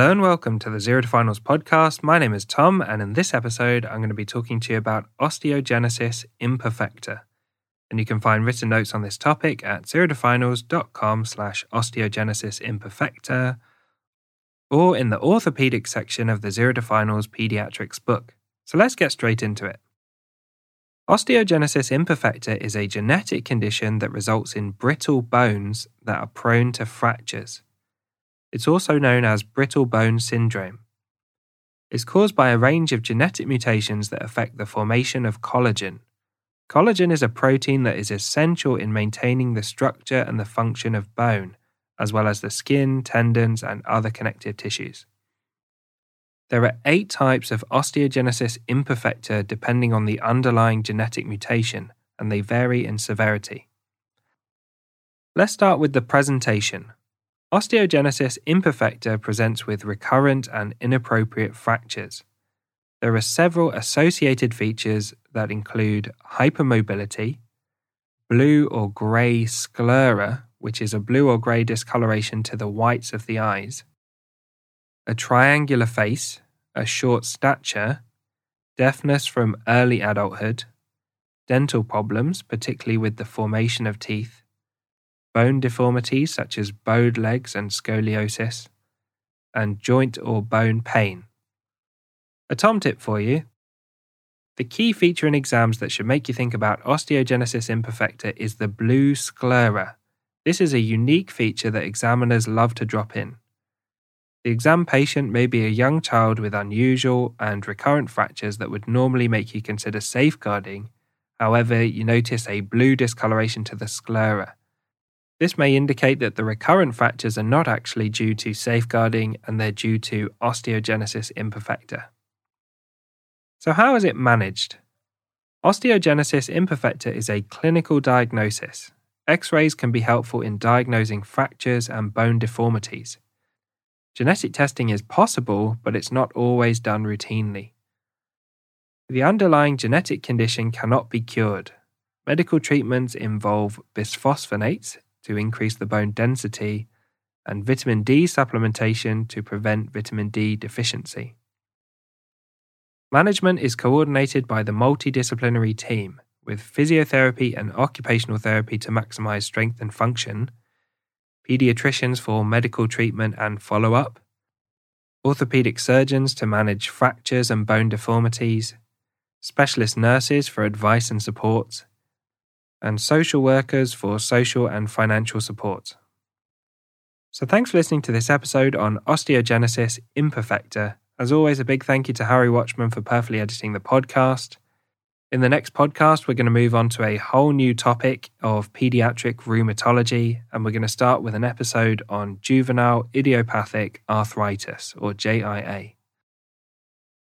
Hello and welcome to the Zero to Finals podcast. My name is Tom, and in this episode, I'm going to be talking to you about osteogenesis imperfecta. And you can find written notes on this topic at zerotofinals.com slash osteogenesis imperfecta or in the orthopedic section of the Zero to Finals pediatrics book. So let's get straight into it. Osteogenesis imperfecta is a genetic condition that results in brittle bones that are prone to fractures. It's also known as brittle bone syndrome. It's caused by a range of genetic mutations that affect the formation of collagen. Collagen is a protein that is essential in maintaining the structure and the function of bone, as well as the skin, tendons, and other connective tissues. There are eight types of osteogenesis imperfecta depending on the underlying genetic mutation, and they vary in severity. Let's start with the presentation. Osteogenesis imperfecta presents with recurrent and inappropriate fractures. There are several associated features that include hypermobility, blue or grey sclera, which is a blue or grey discoloration to the whites of the eyes, a triangular face, a short stature, deafness from early adulthood, dental problems, particularly with the formation of teeth, bone deformities such as bowed legs and scoliosis, and joint or bone pain. A Tom tip for you. The key feature in exams that should make you think about osteogenesis imperfecta is the blue sclera. This is a unique feature that examiners love to drop in. The exam patient may be a young child with unusual and recurrent fractures that would normally make you consider safeguarding. However, you notice a blue discoloration to the sclera. This may indicate that the recurrent fractures are not actually due to safeguarding and they're due to osteogenesis imperfecta. So, how is it managed? Osteogenesis imperfecta is a clinical diagnosis. X rays can be helpful in diagnosing fractures and bone deformities. Genetic testing is possible, but it's not always done routinely. The underlying genetic condition cannot be cured. Medical treatments involve bisphosphonates to increase the bone density and vitamin D supplementation to prevent vitamin D deficiency. Management is coordinated by the multidisciplinary team, with physiotherapy and occupational therapy to maximize strength and function, pediatricians for medical treatment and follow up, orthopedic surgeons to manage fractures and bone deformities, specialist nurses for advice and support, and social workers for social and financial support. So, thanks for listening to this episode on osteogenesis imperfecta. As always, a big thank you to Harry Watchman for perfectly editing the podcast. In the next podcast, we're going to move on to a whole new topic of pediatric rheumatology, and we're going to start with an episode on juvenile idiopathic arthritis, or JIA.